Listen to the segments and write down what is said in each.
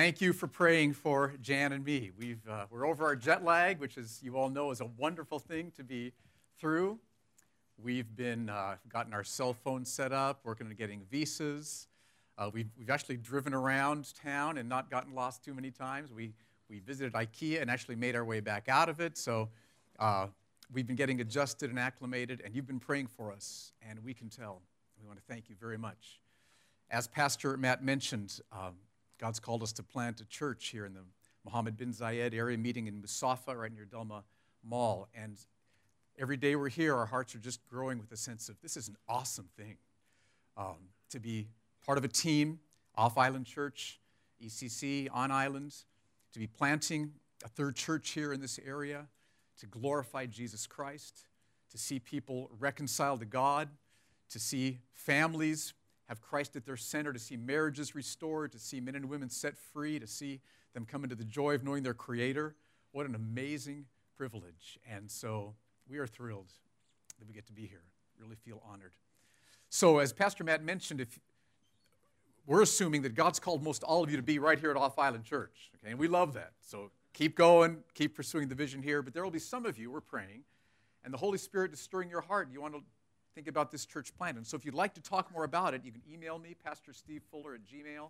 thank you for praying for Jan and me. We've, uh, we're over our jet lag, which, as you all know, is a wonderful thing to be through. We've been uh, gotten our cell phones set up, working on getting visas. Uh, we've, we've actually driven around town and not gotten lost too many times. We, we visited IKEA and actually made our way back out of it. So uh, we've been getting adjusted and acclimated, and you've been praying for us, and we can tell. We want to thank you very much. As Pastor Matt mentioned, um, God's called us to plant a church here in the Mohammed bin Zayed area, meeting in Musafa, right near Dalma Mall. And every day we're here, our hearts are just growing with a sense of this is an awesome thing um, to be part of a team, off island church, ECC, on island, to be planting a third church here in this area, to glorify Jesus Christ, to see people reconciled to God, to see families have Christ at their center, to see marriages restored, to see men and women set free, to see them come into the joy of knowing their Creator. What an amazing privilege. And so we are thrilled that we get to be here. Really feel honored. So, as Pastor Matt mentioned, if we're assuming that God's called most all of you to be right here at Off Island Church, okay, and we love that. So keep going, keep pursuing the vision here. But there will be some of you, we're praying, and the Holy Spirit is stirring your heart. You want to think about this church plant. And so if you'd like to talk more about it, you can email me, Pastor Steve Fuller at Gmail.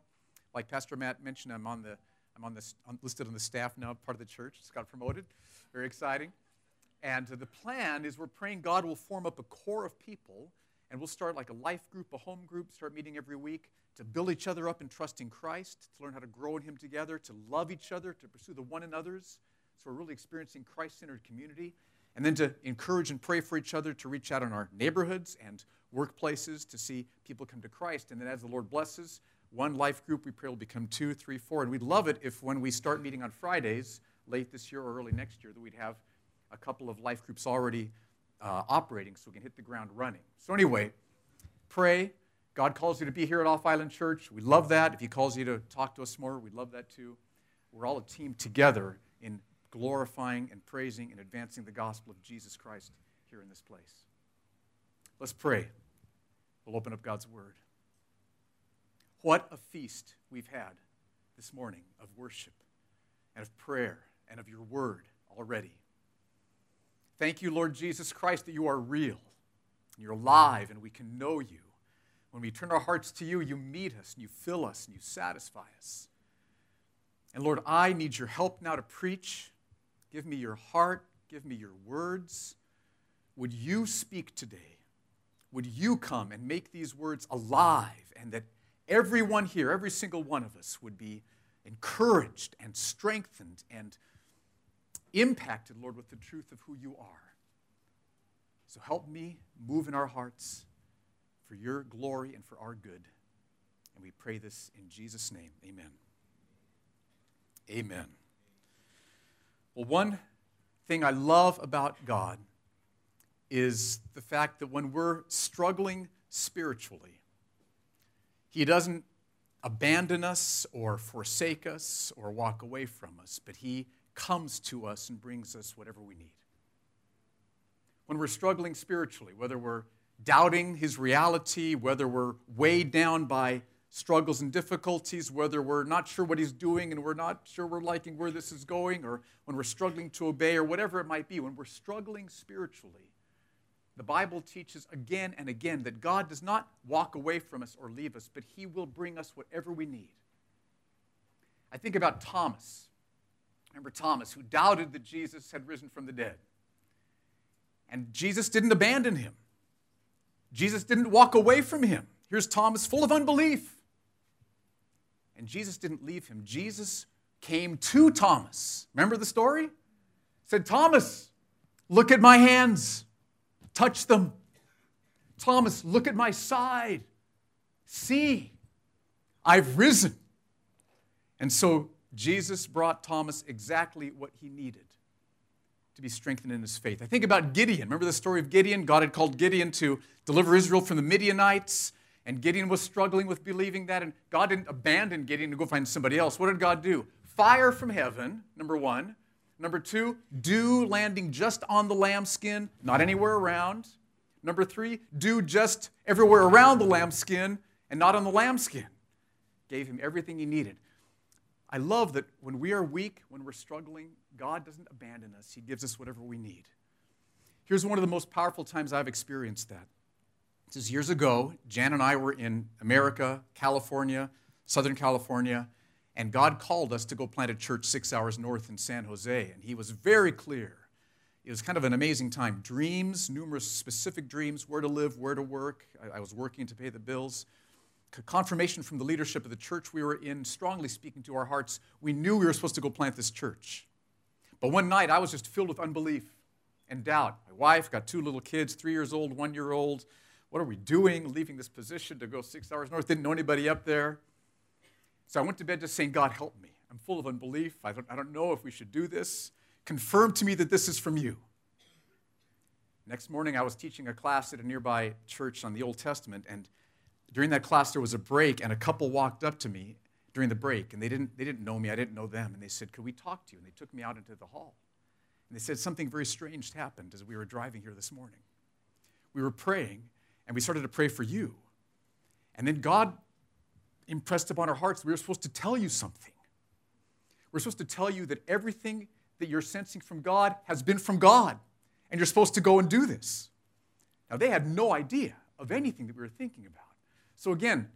Like Pastor Matt mentioned, I'm on the I'm on this I'm listed on the staff now, part of the church. Just got promoted. Very exciting. And the plan is we're praying God will form up a core of people, and we'll start like a life group, a home group, start meeting every week to build each other up in trusting Christ, to learn how to grow in Him together, to love each other, to pursue the one another's. So we're really experiencing Christ centered community and then to encourage and pray for each other to reach out in our neighborhoods and workplaces to see people come to Christ. And then as the Lord blesses, one life group we pray will become two, three, four. And we'd love it if when we start meeting on Fridays, late this year or early next year, that we'd have a couple of life groups already uh, operating so we can hit the ground running. So, anyway, pray. God calls you to be here at Off Island Church. We love that. If He calls you to talk to us more, we'd love that too. We're all a team together in glorifying and praising and advancing the gospel of Jesus Christ here in this place. Let's pray. We'll open up God's word. What a feast we've had this morning of worship and of prayer and of your word already. Thank you, Lord Jesus Christ, that you are real and you're alive and we can know you. When we turn our hearts to you, you meet us and you fill us and you satisfy us. And Lord, I need your help now to preach Give me your heart. Give me your words. Would you speak today? Would you come and make these words alive and that everyone here, every single one of us, would be encouraged and strengthened and impacted, Lord, with the truth of who you are? So help me move in our hearts for your glory and for our good. And we pray this in Jesus' name. Amen. Amen. Well, one thing I love about God is the fact that when we're struggling spiritually, He doesn't abandon us or forsake us or walk away from us, but He comes to us and brings us whatever we need. When we're struggling spiritually, whether we're doubting His reality, whether we're weighed down by struggles and difficulties, whether we're not sure what He's doing and we're not sure we're liking where this is going, or when we're struggling to obey, or whatever it might be, when we're struggling spiritually, the Bible teaches again and again that God does not walk away from us or leave us, but He will bring us whatever we need. I think about Thomas. Remember Thomas, who doubted that Jesus had risen from the dead. And Jesus didn't abandon him, Jesus didn't walk away from him. Here's Thomas, full of unbelief. And Jesus didn't leave him. Jesus came to Thomas. Remember the story? Said, Thomas, look at my hands, touch them. Thomas, look at my side. See, I've risen. And so Jesus brought Thomas exactly what he needed to be strengthened in his faith. I think about Gideon. Remember the story of Gideon? God had called Gideon to deliver Israel from the Midianites. And Gideon was struggling with believing that, and God didn't abandon Gideon to go find somebody else. What did God do? Fire from heaven, number one. Number two, dew landing just on the lambskin, not anywhere around. Number three, dew just everywhere around the lambskin and not on the lambskin. Gave him everything he needed. I love that when we are weak, when we're struggling, God doesn't abandon us. He gives us whatever we need. Here's one of the most powerful times I've experienced that. This is years ago. Jan and I were in America, California, Southern California, and God called us to go plant a church six hours north in San Jose. And He was very clear. It was kind of an amazing time. Dreams, numerous specific dreams, where to live, where to work. I, I was working to pay the bills confirmation from the leadership of the church we were in, strongly speaking to our hearts. We knew we were supposed to go plant this church. But one night I was just filled with unbelief and doubt. My wife got two little kids, three years old, one year old. What are we doing, leaving this position to go six hours north? Didn't know anybody up there. So I went to bed just saying, God, help me. I'm full of unbelief. I don't, I don't know if we should do this. Confirm to me that this is from you. Next morning, I was teaching a class at a nearby church on the Old Testament, and during that class, there was a break, and a couple walked up to me during the break, and they didn't, they didn't know me, I didn't know them, and they said, Could we talk to you? And they took me out into the hall. And they said, Something very strange happened as we were driving here this morning. We were praying, and we started to pray for you. And then God impressed upon our hearts we were supposed to tell you something. We're supposed to tell you that everything that you're sensing from God has been from God, and you're supposed to go and do this. Now, they had no idea of anything that we were thinking about. So, again,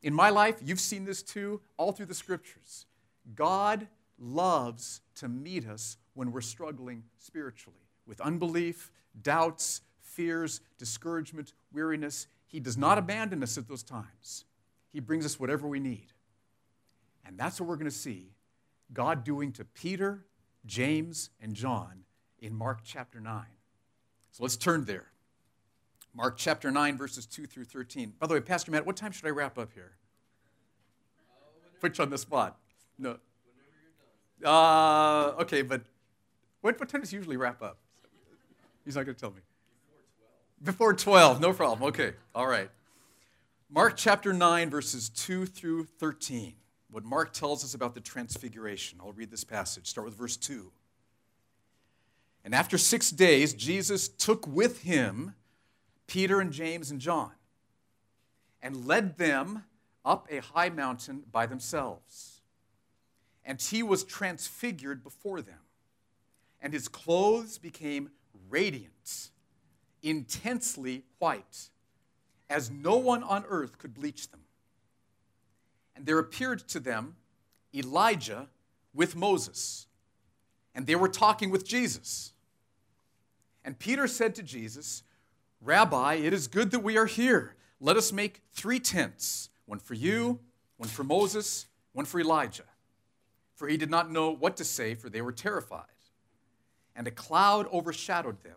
in my life, you've seen this too, all through the scriptures. God loves to meet us when we're struggling spiritually with unbelief, doubts, fears, discouragement, weariness. He does not abandon us at those times. He brings us whatever we need. And that's what we're going to see God doing to Peter, James, and John in Mark chapter 9. So let's turn there. Mark chapter 9, verses 2 through 13. By the way, Pastor Matt, what time should I wrap up here? Put you on the spot. No. Uh, okay, but what, what time does he usually wrap up? He's not going to tell me. Before 12. No problem. Okay, all right. Mark chapter 9, verses 2 through 13. What Mark tells us about the transfiguration. I'll read this passage. Start with verse 2. And after six days, Jesus took with him Peter and James and John and led them up a high mountain by themselves. And he was transfigured before them, and his clothes became radiant, intensely white, as no one on earth could bleach them. And there appeared to them Elijah with Moses, and they were talking with Jesus. And Peter said to Jesus, Rabbi, it is good that we are here. Let us make three tents one for you, one for Moses, one for Elijah. For he did not know what to say, for they were terrified. And a cloud overshadowed them,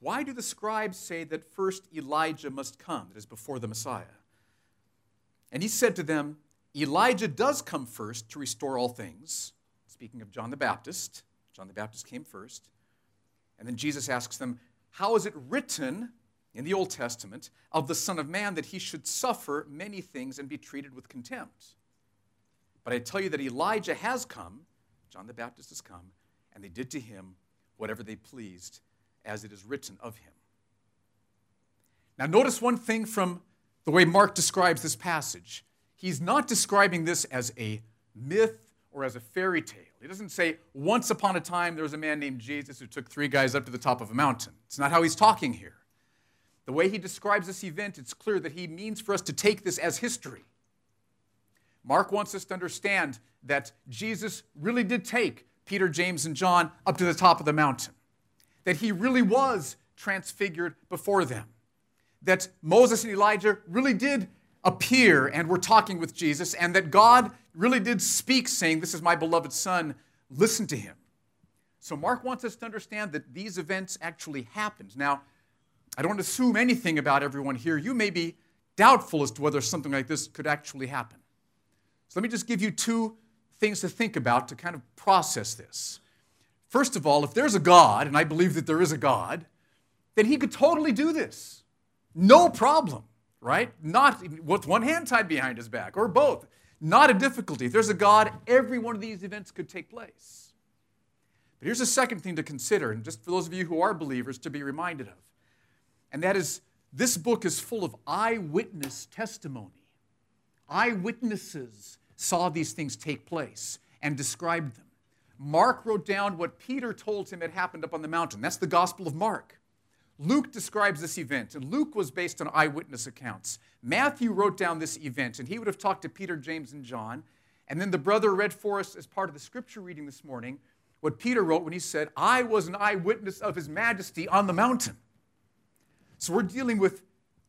Why do the scribes say that first Elijah must come, that is, before the Messiah? And he said to them, Elijah does come first to restore all things. Speaking of John the Baptist, John the Baptist came first. And then Jesus asks them, How is it written in the Old Testament of the Son of Man that he should suffer many things and be treated with contempt? But I tell you that Elijah has come, John the Baptist has come, and they did to him whatever they pleased, as it is written of him. Now, notice one thing from the way Mark describes this passage. He's not describing this as a myth or as a fairy tale. He doesn't say, once upon a time there was a man named Jesus who took three guys up to the top of a mountain. It's not how he's talking here. The way he describes this event, it's clear that he means for us to take this as history. Mark wants us to understand that Jesus really did take Peter, James, and John up to the top of the mountain, that he really was transfigured before them, that Moses and Elijah really did appear and were talking with Jesus, and that God really did speak, saying, This is my beloved Son, listen to him. So, Mark wants us to understand that these events actually happened. Now, I don't assume anything about everyone here. You may be doubtful as to whether something like this could actually happen. So let me just give you two things to think about to kind of process this. First of all, if there's a God, and I believe that there is a God, then he could totally do this. No problem, right? Not with one hand tied behind his back or both. Not a difficulty. If there's a God, every one of these events could take place. But here's a second thing to consider, and just for those of you who are believers to be reminded of. And that is this book is full of eyewitness testimony. Eyewitnesses saw these things take place and described them. Mark wrote down what Peter told him had happened up on the mountain. That's the Gospel of Mark. Luke describes this event, and Luke was based on eyewitness accounts. Matthew wrote down this event, and he would have talked to Peter, James, and John. And then the brother read for us, as part of the scripture reading this morning, what Peter wrote when he said, I was an eyewitness of his majesty on the mountain. So we're dealing with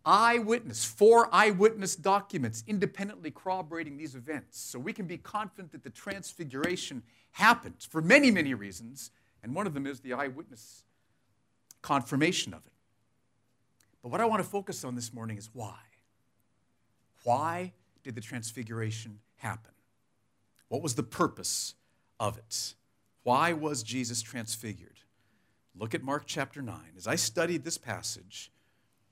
eyewitness, four eyewitness documents independently corroborating these events. So we can be confident that the transfiguration happened for many, many reasons, and one of them is the eyewitness confirmation of it. But what I want to focus on this morning is why. Why did the transfiguration happen? What was the purpose of it? Why was Jesus transfigured? Look at Mark chapter 9. As I studied this passage,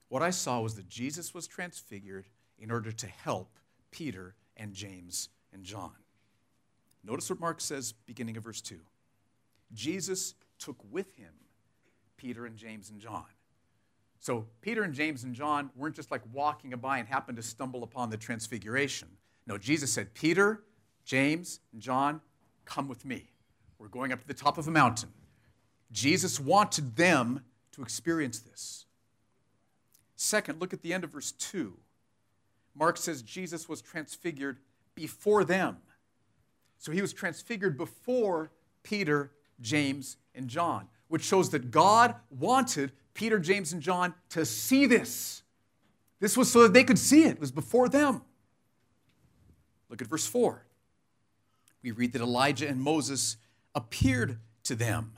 what I saw was that Jesus was transfigured in order to help Peter and James and John. Notice what Mark says, beginning of verse 2. Jesus took with him Peter and James and John. So Peter and James and John weren't just like walking by and happened to stumble upon the transfiguration. No, Jesus said, Peter, James, and John, come with me. We're going up to the top of a mountain. Jesus wanted them to experience this. Second, look at the end of verse 2. Mark says Jesus was transfigured before them. So he was transfigured before Peter, James, and John, which shows that God wanted Peter, James, and John to see this. This was so that they could see it, it was before them. Look at verse 4. We read that Elijah and Moses appeared to them.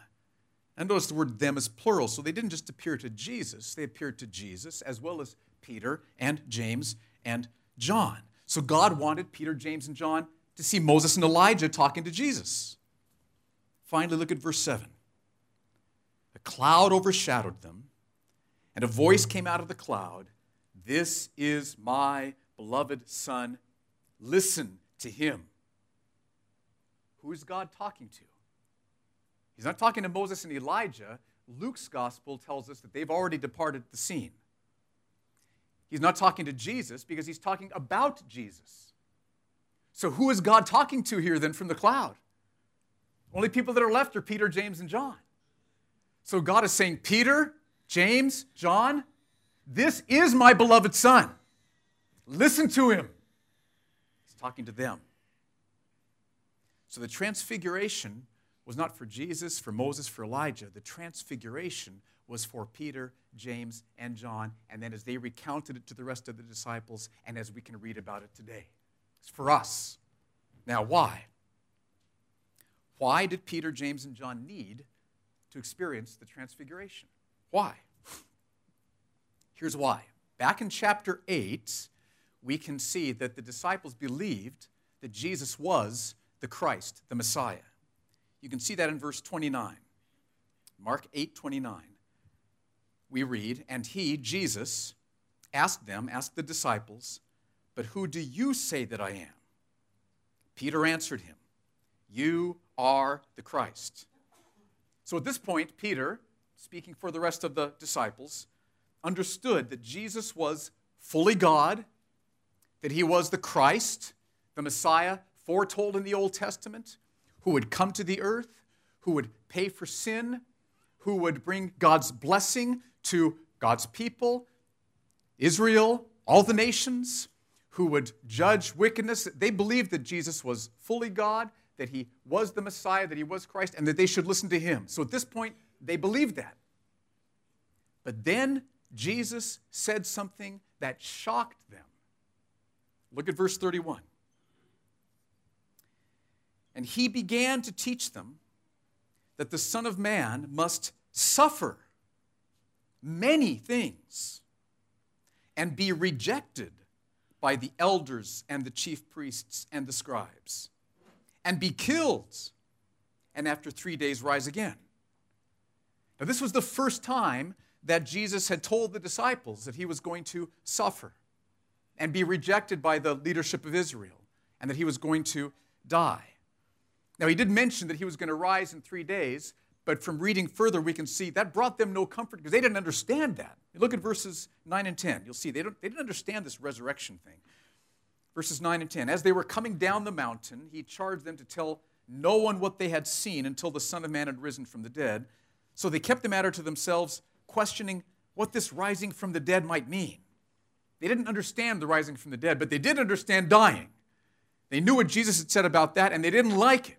And notice the word them is plural, so they didn't just appear to Jesus, they appeared to Jesus as well as Peter and James and John. So God wanted Peter, James, and John to see Moses and Elijah talking to Jesus. Finally, look at verse 7. A cloud overshadowed them, and a voice came out of the cloud This is my beloved Son. Listen to him. Who is God talking to? He's not talking to Moses and Elijah. Luke's gospel tells us that they've already departed the scene. He's not talking to Jesus because he's talking about Jesus. So, who is God talking to here then from the cloud? Only people that are left are Peter, James, and John. So, God is saying, Peter, James, John, this is my beloved Son. Listen to him. He's talking to them. So, the transfiguration was not for Jesus, for Moses, for Elijah. The transfiguration was for Peter, James, and John, and then as they recounted it to the rest of the disciples, and as we can read about it today. It's for us. Now, why? Why did Peter, James, and John need to experience the transfiguration? Why? Here's why. Back in chapter 8, we can see that the disciples believed that Jesus was the Christ, the Messiah. You can see that in verse 29. Mark 8 29. We read, And he, Jesus, asked them, asked the disciples, But who do you say that I am? Peter answered him, You are the Christ. So at this point, Peter, speaking for the rest of the disciples, understood that Jesus was fully God, that he was the Christ, the Messiah foretold in the Old Testament, who would come to the earth, who would pay for sin, who would bring God's blessing to God's people, Israel, all the nations, who would judge wickedness. They believed that Jesus was fully God, that he was the Messiah, that he was Christ, and that they should listen to him. So at this point, they believed that. But then Jesus said something that shocked them. Look at verse 31. And he began to teach them that the Son of Man must suffer many things and be rejected by the elders and the chief priests and the scribes, and be killed, and after three days rise again. Now, this was the first time that Jesus had told the disciples that he was going to suffer and be rejected by the leadership of Israel and that he was going to die. Now, he did mention that he was going to rise in three days, but from reading further, we can see that brought them no comfort because they didn't understand that. You look at verses 9 and 10. You'll see they, don't, they didn't understand this resurrection thing. Verses 9 and 10. As they were coming down the mountain, he charged them to tell no one what they had seen until the Son of Man had risen from the dead. So they kept the matter to themselves, questioning what this rising from the dead might mean. They didn't understand the rising from the dead, but they did understand dying. They knew what Jesus had said about that, and they didn't like it.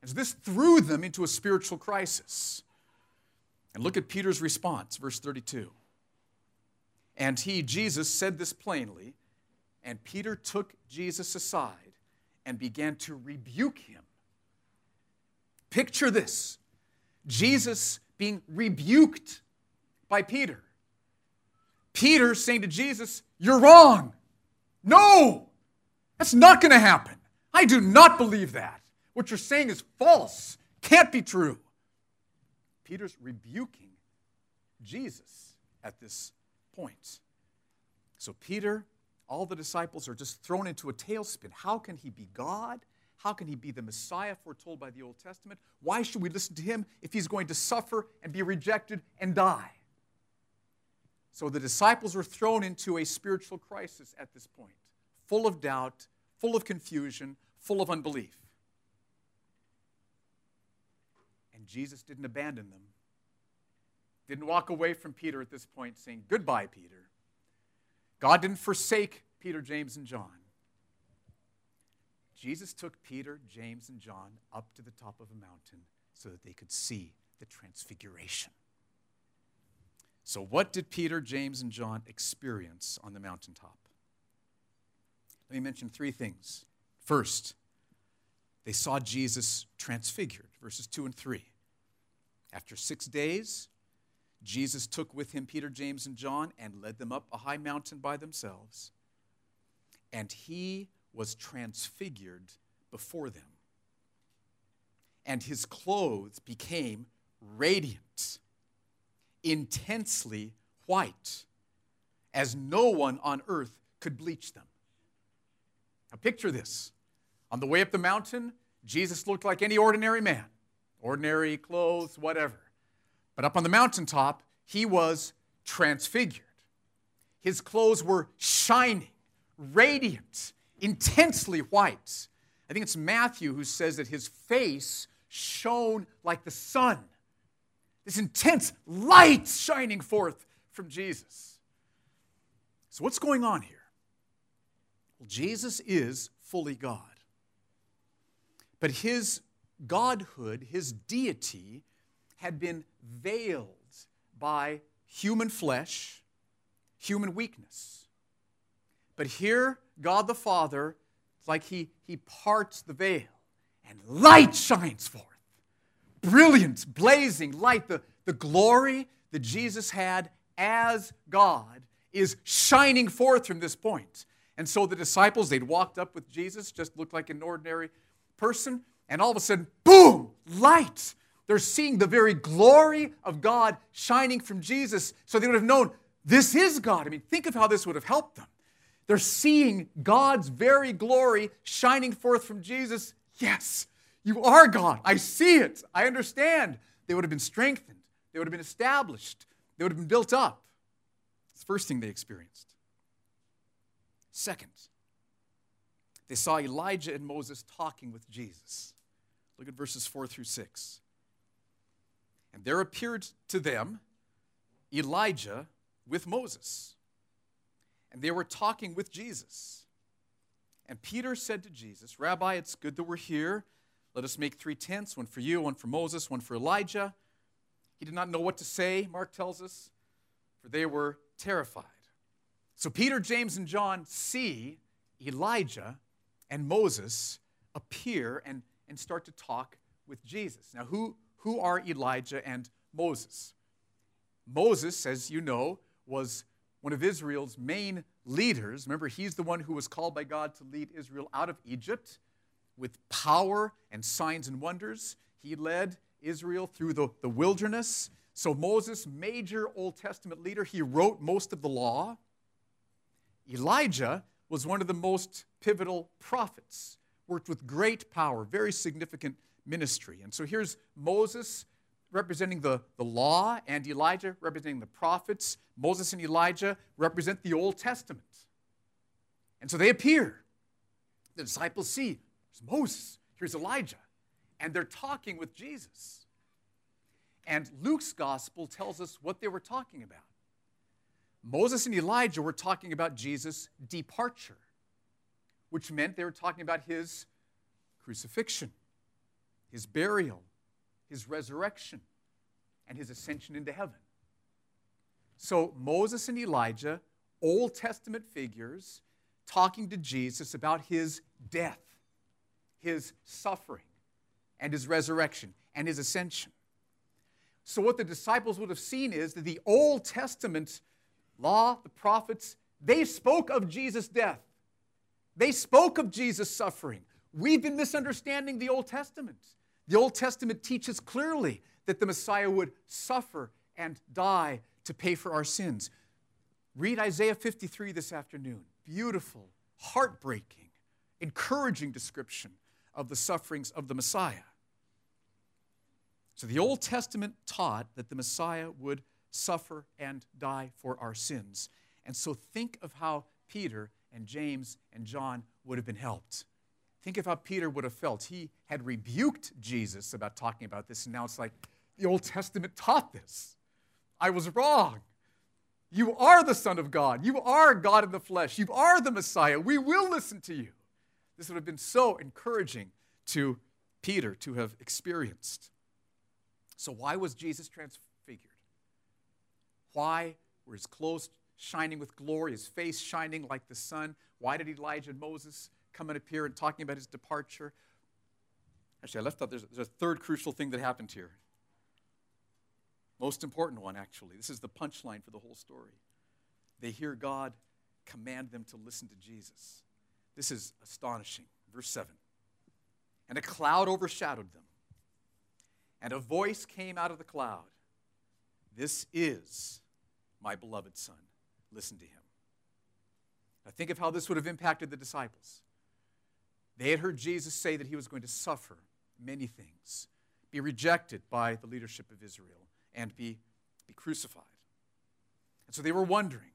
And so this threw them into a spiritual crisis. And look at Peter's response, verse 32. And he, Jesus, said this plainly, and Peter took Jesus aside and began to rebuke him. Picture this Jesus being rebuked by Peter. Peter saying to Jesus, You're wrong. No, that's not going to happen. I do not believe that. What you're saying is false, can't be true. Peter's rebuking Jesus at this point. So, Peter, all the disciples are just thrown into a tailspin. How can he be God? How can he be the Messiah foretold by the Old Testament? Why should we listen to him if he's going to suffer and be rejected and die? So the disciples are thrown into a spiritual crisis at this point, full of doubt, full of confusion, full of unbelief. And Jesus didn't abandon them, didn't walk away from Peter at this point saying, Goodbye, Peter. God didn't forsake Peter, James, and John. Jesus took Peter, James, and John up to the top of a mountain so that they could see the transfiguration. So, what did Peter, James, and John experience on the mountaintop? Let me mention three things. First, they saw Jesus transfigured, verses 2 and 3. After six days, Jesus took with him Peter, James, and John and led them up a high mountain by themselves. And he was transfigured before them. And his clothes became radiant, intensely white, as no one on earth could bleach them. Now, picture this. On the way up the mountain, Jesus looked like any ordinary man, ordinary clothes, whatever. But up on the mountaintop, he was transfigured. His clothes were shining, radiant, intensely white. I think it's Matthew who says that his face shone like the sun. This intense light shining forth from Jesus. So, what's going on here? Well, Jesus is fully God. But his godhood, his deity, had been veiled by human flesh, human weakness. But here, God the Father, it's like he, he parts the veil and light shines forth. Brilliant, blazing light. The, the glory that Jesus had as God is shining forth from this point. And so the disciples, they'd walked up with Jesus, just looked like an ordinary person, and all of a sudden, boom, light. They're seeing the very glory of God shining from Jesus, so they would have known this is God. I mean, think of how this would have helped them. They're seeing God's very glory shining forth from Jesus. Yes, you are God. I see it. I understand. They would have been strengthened, they would have been established, they would have been built up. It's the first thing they experienced. Second, they saw Elijah and Moses talking with Jesus. Look at verses 4 through 6. And there appeared to them Elijah with Moses. And they were talking with Jesus. And Peter said to Jesus, Rabbi, it's good that we're here. Let us make three tents one for you, one for Moses, one for Elijah. He did not know what to say, Mark tells us, for they were terrified. So Peter, James, and John see Elijah and Moses appear and, and start to talk with Jesus. Now, who, who are Elijah and Moses? Moses, as you know, was one of Israel's main leaders. Remember, he's the one who was called by God to lead Israel out of Egypt with power and signs and wonders. He led Israel through the, the wilderness. So, Moses, major Old Testament leader, he wrote most of the law. Elijah was one of the most pivotal prophets, worked with great power, very significant ministry. And so here's Moses representing the, the law and Elijah representing the prophets. Moses and Elijah represent the Old Testament. And so they appear. The disciples see, there's Moses, here's Elijah. And they're talking with Jesus. And Luke's gospel tells us what they were talking about. Moses and Elijah were talking about Jesus' departure, which meant they were talking about his crucifixion, his burial, his resurrection, and his ascension into heaven. So, Moses and Elijah, Old Testament figures, talking to Jesus about his death, his suffering, and his resurrection, and his ascension. So, what the disciples would have seen is that the Old Testament law, the prophets, they spoke of Jesus' death. They spoke of Jesus' suffering. We've been misunderstanding the Old Testament. The Old Testament teaches clearly that the Messiah would suffer and die to pay for our sins. Read Isaiah 53 this afternoon. Beautiful, heartbreaking, encouraging description of the sufferings of the Messiah. So the Old Testament taught that the Messiah would suffer and die for our sins. And so think of how Peter and James and John would have been helped. Think of how Peter would have felt. He had rebuked Jesus about talking about this, and now it's like the Old Testament taught this. I was wrong. You are the Son of God. You are God in the flesh. You are the Messiah. We will listen to you. This would have been so encouraging to Peter to have experienced. So, why was Jesus transfigured? Why were his clothes shining with glory, his face shining like the sun? Why did Elijah and Moses come and appear and talking about his departure. Actually, I left out there's, there's a third crucial thing that happened here. Most important one, actually. This is the punchline for the whole story. They hear God command them to listen to Jesus. This is astonishing. Verse 7 And a cloud overshadowed them, and a voice came out of the cloud This is my beloved Son. Listen to him. Now, think of how this would have impacted the disciples. They had heard Jesus say that he was going to suffer many things, be rejected by the leadership of Israel, and be, be crucified. And so they were wondering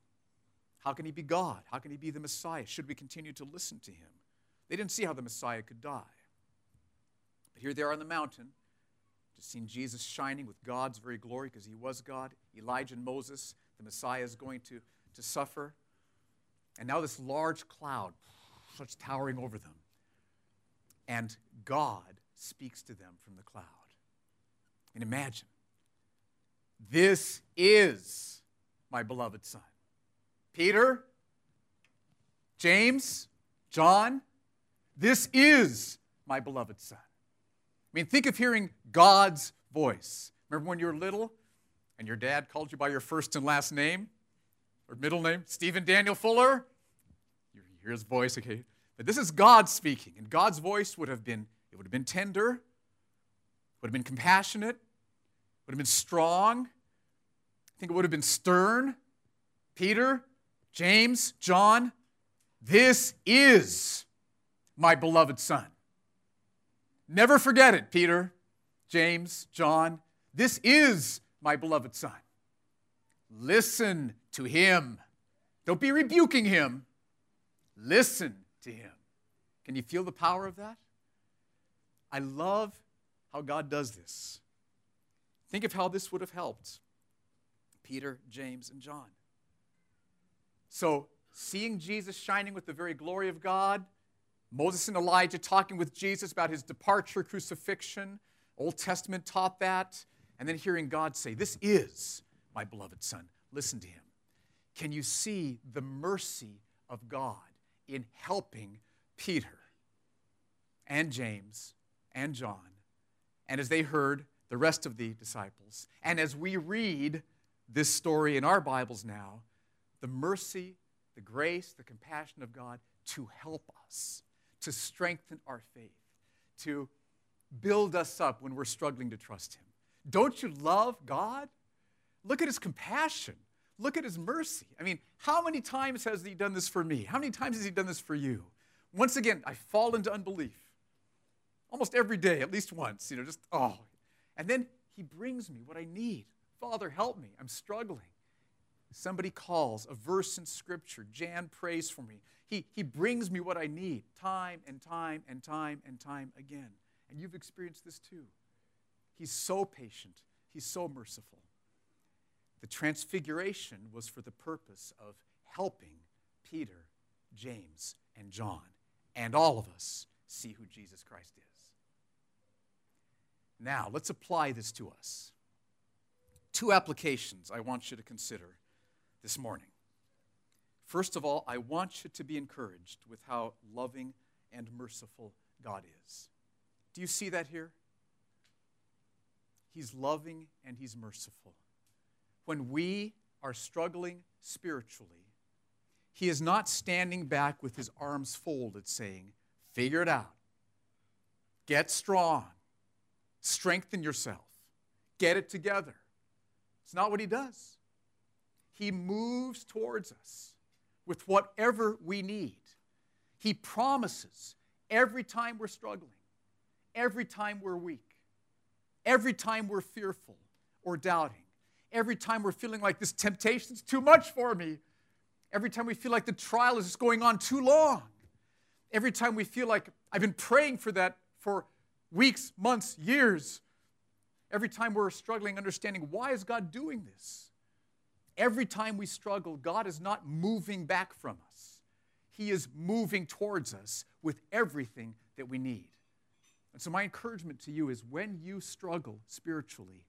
how can he be God? How can he be the Messiah? Should we continue to listen to him? They didn't see how the Messiah could die. But here they are on the mountain, just seeing Jesus shining with God's very glory because he was God. Elijah and Moses, the Messiah is going to, to suffer. And now this large cloud starts towering over them and God speaks to them from the cloud. And imagine, this is my beloved Son. Peter, James, John, this is my beloved Son. I mean, think of hearing God's voice. Remember when you were little and your dad called you by your first and last name or middle name? Stephen Daniel Fuller? You hear his voice, okay? But this is God speaking, and God's voice would have been, it would have been tender, would have been compassionate, would have been strong. I think it would have been stern. Peter, James, John, this is my beloved son. Never forget it, Peter, James, John. This is my beloved son. Listen to him. Don't be rebuking him. Listen to Him. Can you feel the power of that? I love how God does this. Think of how this would have helped Peter, James, and John. So, seeing Jesus shining with the very glory of God, Moses and Elijah talking with Jesus about his departure, crucifixion, Old Testament taught that, and then hearing God say, This is my beloved Son. Listen to him. Can you see the mercy of God in helping Peter and James and John. And as they heard the rest of the disciples, and as we read this story in our Bibles now, the mercy the grace, the compassion of God to help us, to strengthen our faith, to build us up when we're struggling to trust Him. Don't you love God? Look at His compassion. Look at His mercy. I mean, how many times has He done this for me? How many times has He done this for you? Once again, I fall into unbelief. Almost every day, at least once, you know, just, oh. And then He brings me what I need. Father, help me. I'm struggling. Somebody calls, a verse in Scripture. Jan prays for me. He, he brings me what I need time and time and time and time again. And you've experienced this too. He's so patient, He's so merciful. The transfiguration was for the purpose of helping Peter, James, and John, and all of us see who Jesus Christ is. Now, let's apply this to us. Two applications I want you to consider this morning. First of all, I want you to be encouraged with how loving and merciful God is. Do you see that here? He's loving and He's merciful. When we are struggling spiritually, He is not standing back with His arms folded saying, Figure it out. Get strong. Strengthen yourself. Get it together. It's not what He does. He moves towards us with whatever we need. He promises every time we're struggling, every time we're weak, every time we're fearful or doubting, every time we're feeling like this temptation's too much for me, every time we feel like the trial is just going on too long, every time we feel like I've been praying for that for weeks, months, years, every time we're struggling understanding why is God doing this? Every time we struggle, God is not moving back from us. He is moving towards us with everything that we need. And so, my encouragement to you is when you struggle spiritually,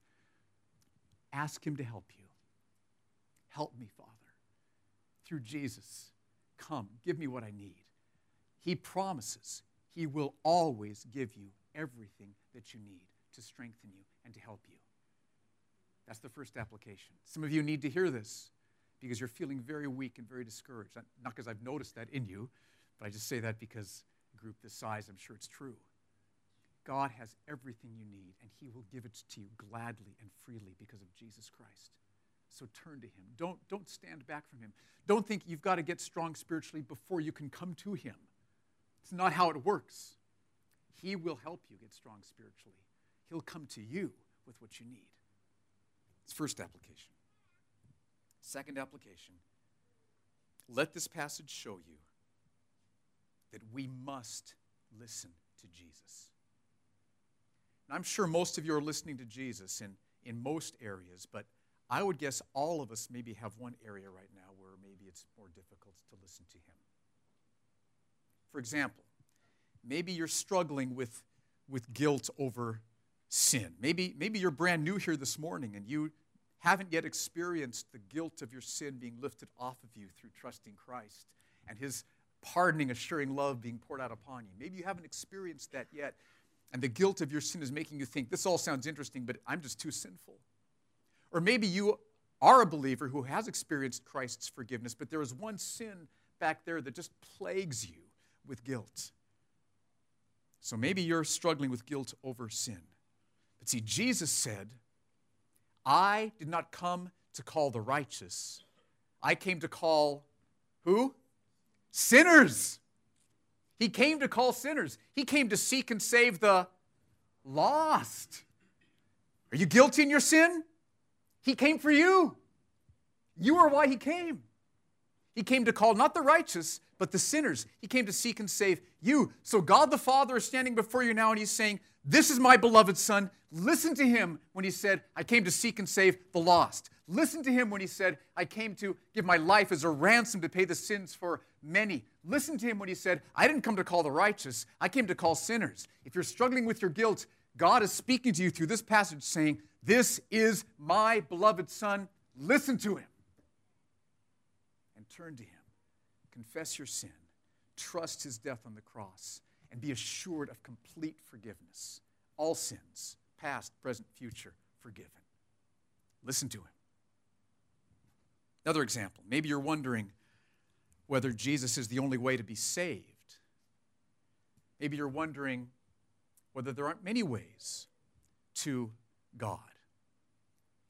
ask Him to help you. Help me, Father. Through Jesus, come, give me what I need. He promises He will always give you everything that you need to strengthen you and to help you. That's the first application. Some of you need to hear this because you're feeling very weak and very discouraged. Not because I've noticed that in you, but I just say that because a group this size, I'm sure it's true. God has everything you need, and He will give it to you gladly and freely because of Jesus Christ. So turn to Him. Don't, don't stand back from Him. Don't think you've got to get strong spiritually before you can come to Him. It's not how it works. He will help you get strong spiritually, He'll come to you with what you need. It's first application. Second application let this passage show you that we must listen to Jesus. I'm sure most of you are listening to Jesus in, in most areas, but I would guess all of us maybe have one area right now where maybe it's more difficult to listen to Him. For example, maybe you're struggling with, with guilt over sin. Maybe, maybe you're brand new here this morning and you haven't yet experienced the guilt of your sin being lifted off of you through trusting Christ and His pardoning, assuring love being poured out upon you. Maybe you haven't experienced that yet, and the guilt of your sin is making you think, this all sounds interesting, but I'm just too sinful. Or maybe you are a believer who has experienced Christ's forgiveness, but there is one sin back there that just plagues you with guilt. So maybe you're struggling with guilt over sin. But see, Jesus said, I did not come to call the righteous, I came to call who? Sinners. He came to call sinners. He came to seek and save the lost. Are you guilty in your sin? He came for you. You are why he came. He came to call not the righteous, but the sinners. He came to seek and save you. So God the Father is standing before you now and he's saying, This is my beloved Son. Listen to him when he said, I came to seek and save the lost. Listen to him when he said, I came to give my life as a ransom to pay the sins for many. Listen to him when he said, I didn't come to call the righteous, I came to call sinners. If you're struggling with your guilt, God is speaking to you through this passage saying, This is my beloved Son. Listen to him and turn to him confess your sin, trust his death on the cross, and be assured of complete forgiveness. All sins, past, present, future, forgiven. Listen to him. Another example. Maybe you're wondering, whether Jesus is the only way to be saved. Maybe you're wondering whether there aren't many ways to God.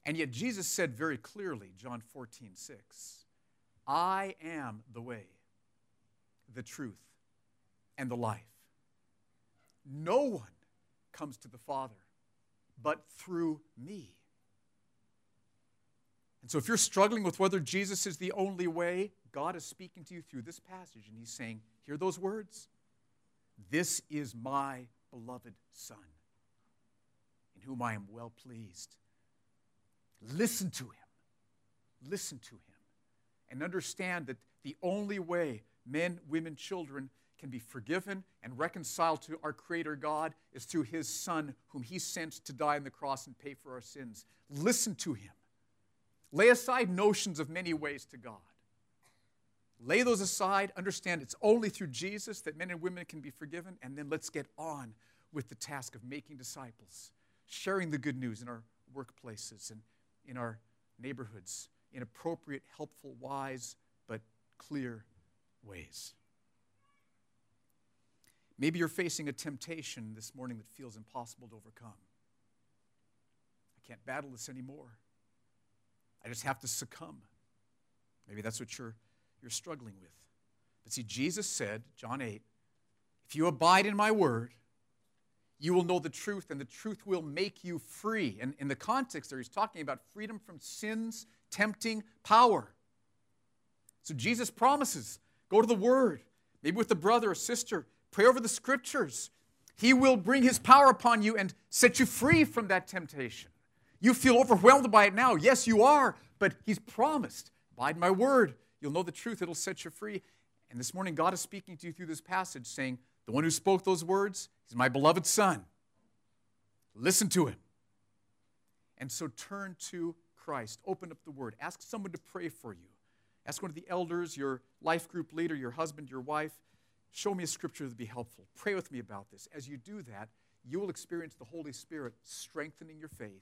And yet Jesus said very clearly, John 14, 6, I am the way, the truth, and the life. No one comes to the Father but through me. And so, if you're struggling with whether Jesus is the only way, God is speaking to you through this passage, and He's saying, Hear those words? This is my beloved Son, in whom I am well pleased. Listen to Him. Listen to Him. And understand that the only way men, women, children can be forgiven and reconciled to our Creator God is through His Son, whom He sent to die on the cross and pay for our sins. Listen to Him. Lay aside notions of many ways to God. Lay those aside. Understand it's only through Jesus that men and women can be forgiven. And then let's get on with the task of making disciples, sharing the good news in our workplaces and in our neighborhoods in appropriate, helpful, wise, but clear ways. Maybe you're facing a temptation this morning that feels impossible to overcome. I can't battle this anymore. I just have to succumb. Maybe that's what you're, you're struggling with. But see, Jesus said, John 8, if you abide in my word, you will know the truth, and the truth will make you free. And in the context there, he's talking about freedom from sin's tempting power. So Jesus promises go to the word, maybe with a brother or sister, Pray over the scriptures. He will bring his power upon you and set you free from that temptation. You feel overwhelmed by it now. Yes, you are, but he's promised. Abide my word. You'll know the truth. It'll set you free. And this morning, God is speaking to you through this passage, saying, The one who spoke those words is my beloved Son. Listen to him. And so turn to Christ. Open up the word. Ask someone to pray for you. Ask one of the elders, your life group leader, your husband, your wife Show me a scripture that would be helpful. Pray with me about this. As you do that, you will experience the Holy Spirit strengthening your faith.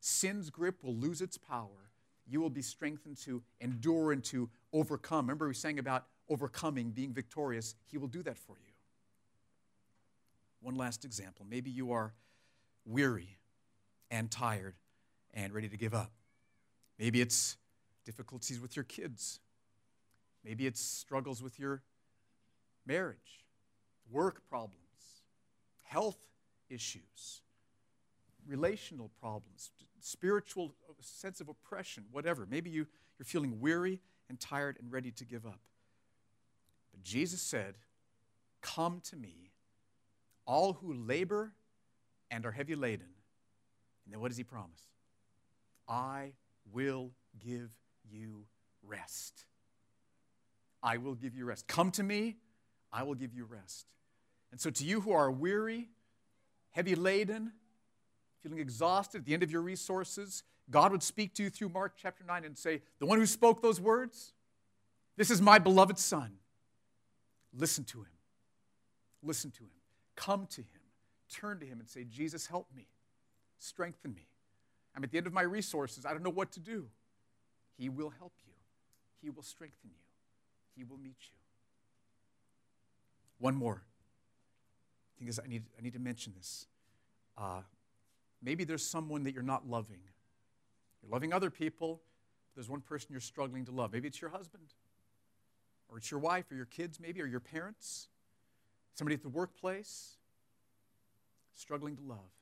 Sin's grip will lose its power. You will be strengthened to endure and to overcome. Remember, we sang about overcoming, being victorious. He will do that for you. One last example. Maybe you are weary and tired and ready to give up. Maybe it's difficulties with your kids. Maybe it's struggles with your marriage, work problems, health issues, relational problems, spiritual sense of oppression, whatever. Maybe you, you're feeling weary and tired and ready to give up. But Jesus said, Come to me, all who labor and are heavy laden. And then what does he promise? I will give you rest. I will give you rest. Come to me, I will give you rest. And so, to you who are weary, heavy laden, feeling exhausted at the end of your resources, God would speak to you through Mark chapter 9 and say, The one who spoke those words, this is my beloved Son. Listen to him. Listen to him. Come to him. Turn to him and say, Jesus, help me. Strengthen me. I'm at the end of my resources. I don't know what to do. He will help you, He will strengthen you, He will meet you. One more. I think I need, I need to mention this. Uh, maybe there's someone that you're not loving. You're loving other people, there's one person you're struggling to love. Maybe it's your husband, or it's your wife, or your kids, maybe, or your parents, somebody at the workplace, struggling to love.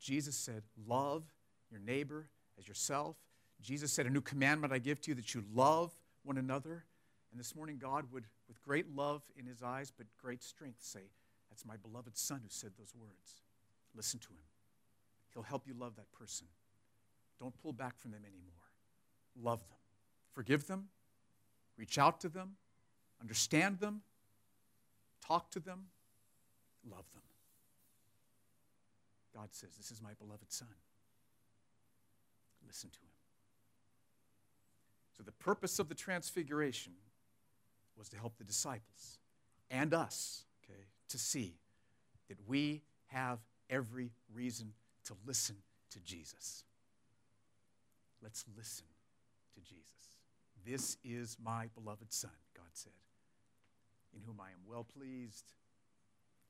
Jesus said, Love your neighbor as yourself. Jesus said, A new commandment I give to you that you love one another. And this morning, God would, with great love in his eyes, but great strength, say, That's my beloved Son who said those words. Listen to him. He'll help you love that person. Don't pull back from them anymore. Love them. Forgive them. Reach out to them. Understand them. Talk to them. Love them. God says, This is my beloved Son. Listen to him. So, the purpose of the transfiguration was to help the disciples and us, okay, to see that we have every reason to listen to Jesus. Let's listen to Jesus. This is my beloved Son, God said, in whom I am well pleased.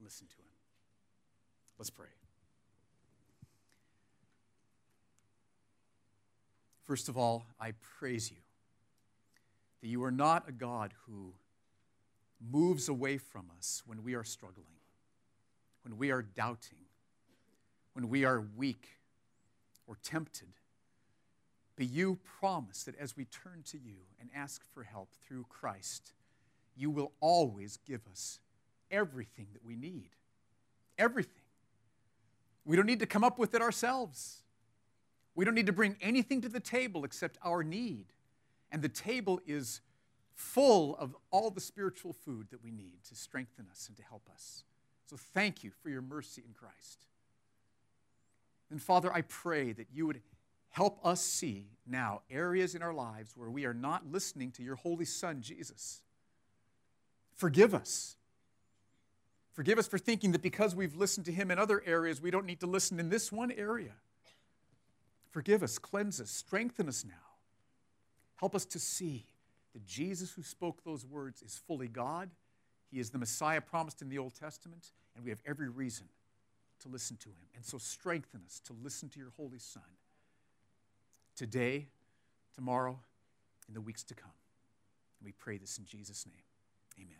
Listen to him. Let's pray. First of all, I praise you that you are not a God who moves away from us when we are struggling, when we are doubting, when we are weak or tempted. But you promise that as we turn to you and ask for help through Christ, you will always give us everything that we need. Everything. We don't need to come up with it ourselves. We don't need to bring anything to the table except our need. And the table is full of all the spiritual food that we need to strengthen us and to help us. So thank you for your mercy in Christ. And Father, I pray that you would help us see now areas in our lives where we are not listening to your Holy Son, Jesus. Forgive us. Forgive us for thinking that because we've listened to him in other areas, we don't need to listen in this one area. Forgive us, cleanse us, strengthen us now. Help us to see that Jesus, who spoke those words, is fully God. He is the Messiah promised in the Old Testament, and we have every reason to listen to him. And so strengthen us to listen to your Holy Son today, tomorrow, in the weeks to come. We pray this in Jesus' name. Amen.